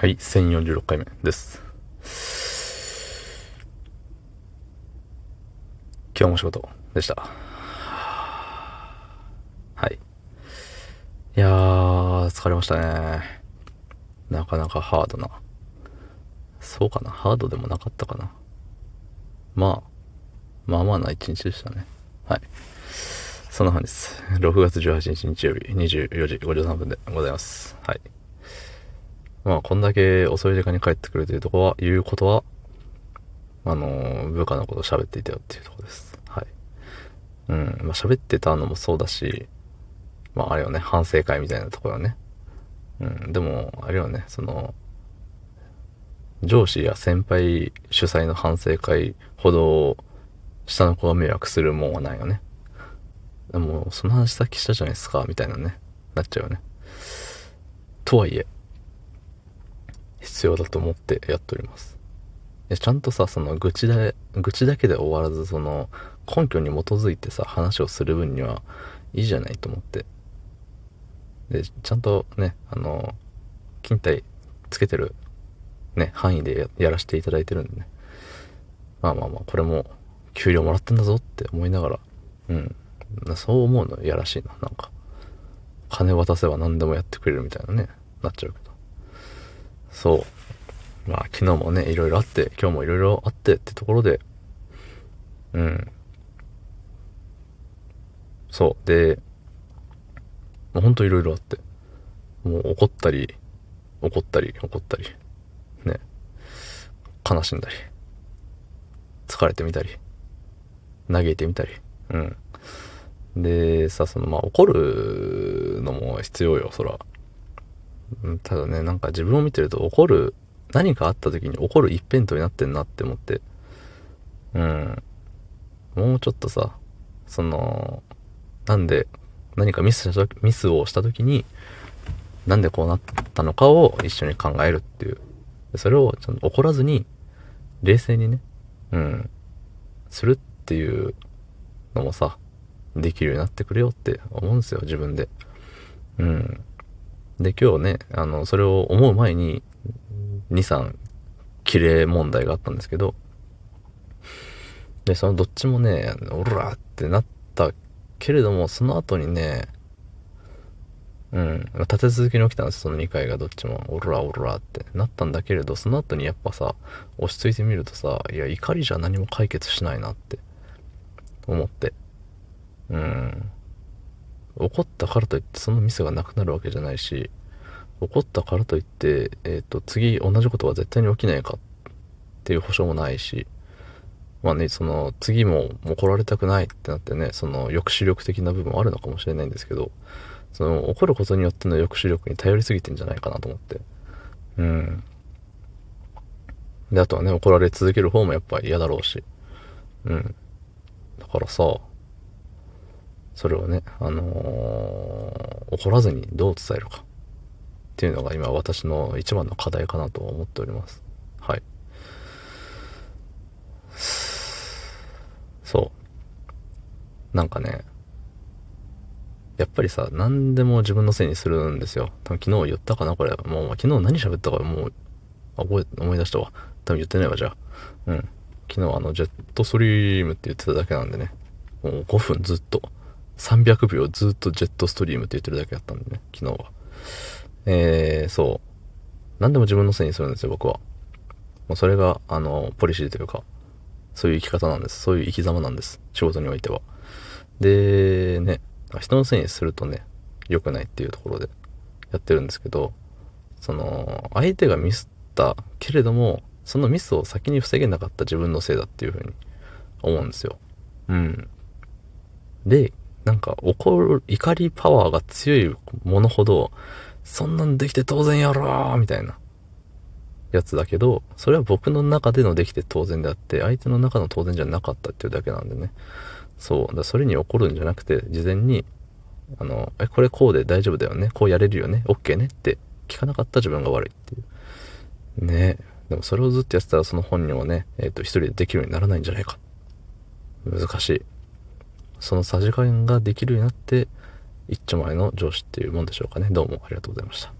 はい、1046回目です。今日も仕事でした。はい。いやー、疲れましたね。なかなかハードな。そうかな、ハードでもなかったかな。まあ、まあまあな一日でしたね。はい。そんな感じです。6月18日日曜日24時53分でございます。はい。まあ、こんだけ遅い時間に帰ってくるというとこは、いうことは、あの、部下のこと喋っていたよっていうとこです。はい。うん、まあ喋ってたのもそうだし、まああれよね、反省会みたいなところね。うん、でも、あれよね、その、上司や先輩主催の反省会ほど、下の子が迷惑するもんはないよね。でも、その話さっきしたじゃないですか、みたいなね、なっちゃうよね。とはいえ、必要だと思ってやっております。ちゃんとさ、その愚痴で、愚痴だけで終わらず、その根拠に基づいてさ、話をする分にはいいじゃないと思って。で、ちゃんとね、あの、勤怠つけてる、ね、範囲でやらせていただいてるんでね。まあまあまあ、これも給料もらってんだぞって思いながら、うん。そう思うのやらしいな、なんか。金渡せば何でもやってくれるみたいなね、なっちゃうけど。そう。まあ、昨日もね、いろいろあって、今日もいろいろあってってところで、うん。そう。で、もうほんといろいろあって、もう怒ったり、怒ったり、怒ったり、ね。悲しんだり、疲れてみたり、嘆いてみたり、うん。で、さ、その、まあ、怒るのも必要よ、そら。ただね、なんか自分を見てると怒る、何かあった時に怒る一辺倒になってんなって思って、うん。もうちょっとさ、その、なんで、何かミスしたミスをした時に、なんでこうなったのかを一緒に考えるっていう。それをちゃんと怒らずに、冷静にね、うん、するっていうのもさ、できるようになってくれよって思うんですよ、自分で。うん。で、今日ね、あの、それを思う前に、2、3、綺麗問題があったんですけど、で、そのどっちもね、オラーってなったけれども、その後にね、うん、立て続けに起きたんです、その2回がどっちも、オラオラってなったんだけれど、その後にやっぱさ、落ち着いてみるとさ、いや、怒りじゃ何も解決しないなって思って、うん。怒ったからといってそのミスがなくなるわけじゃないし、怒ったからといって、えっ、ー、と、次同じことは絶対に起きないかっていう保証もないし、まあね、その、次も怒られたくないってなってね、その抑止力的な部分はあるのかもしれないんですけど、その、怒ることによっての抑止力に頼りすぎてんじゃないかなと思って。うん。で、あとはね、怒られ続ける方もやっぱ嫌だろうし。うん。だからさ、それをね、あのー、怒らずにどう伝えるかっていうのが今私の一番の課題かなと思っております。はい。そう。なんかね、やっぱりさ、何でも自分のせいにするんですよ。多分昨日言ったかなこれ。もう昨日何喋ったかもう、覚え、思い出したわ。多分言ってないわ、じゃあ。うん。昨日あの、ジェットストリームって言ってただけなんでね。もう5分ずっと。300秒ずっとジェットストリームって言ってるだけだったんでね、昨日は。えー、そう。何でも自分のせいにするんですよ、僕は。もうそれが、あの、ポリシーというか、そういう生き方なんです。そういう生き様なんです。仕事においては。で、ね、人のせいにするとね、良くないっていうところでやってるんですけど、その、相手がミスったけれども、そのミスを先に防げなかった自分のせいだっていうふうに思うんですよ。うん。で、なんか怒る、怒りパワーが強いものほど、そんなんできて当然やろみたいなやつだけど、それは僕の中でのできて当然であって、相手の中の当然じゃなかったっていうだけなんでね。そう。だそれに怒るんじゃなくて、事前に、あの、え、これこうで大丈夫だよね。こうやれるよね。OK ねって聞かなかった自分が悪いっていう。ねでもそれをずっとやってたらその本人はね、えっ、ー、と、一人でできるようにならないんじゃないか。難しい。そのさじ加減ができるようになって、一丁前の上司っていうもんでしょうかね。どうもありがとうございました。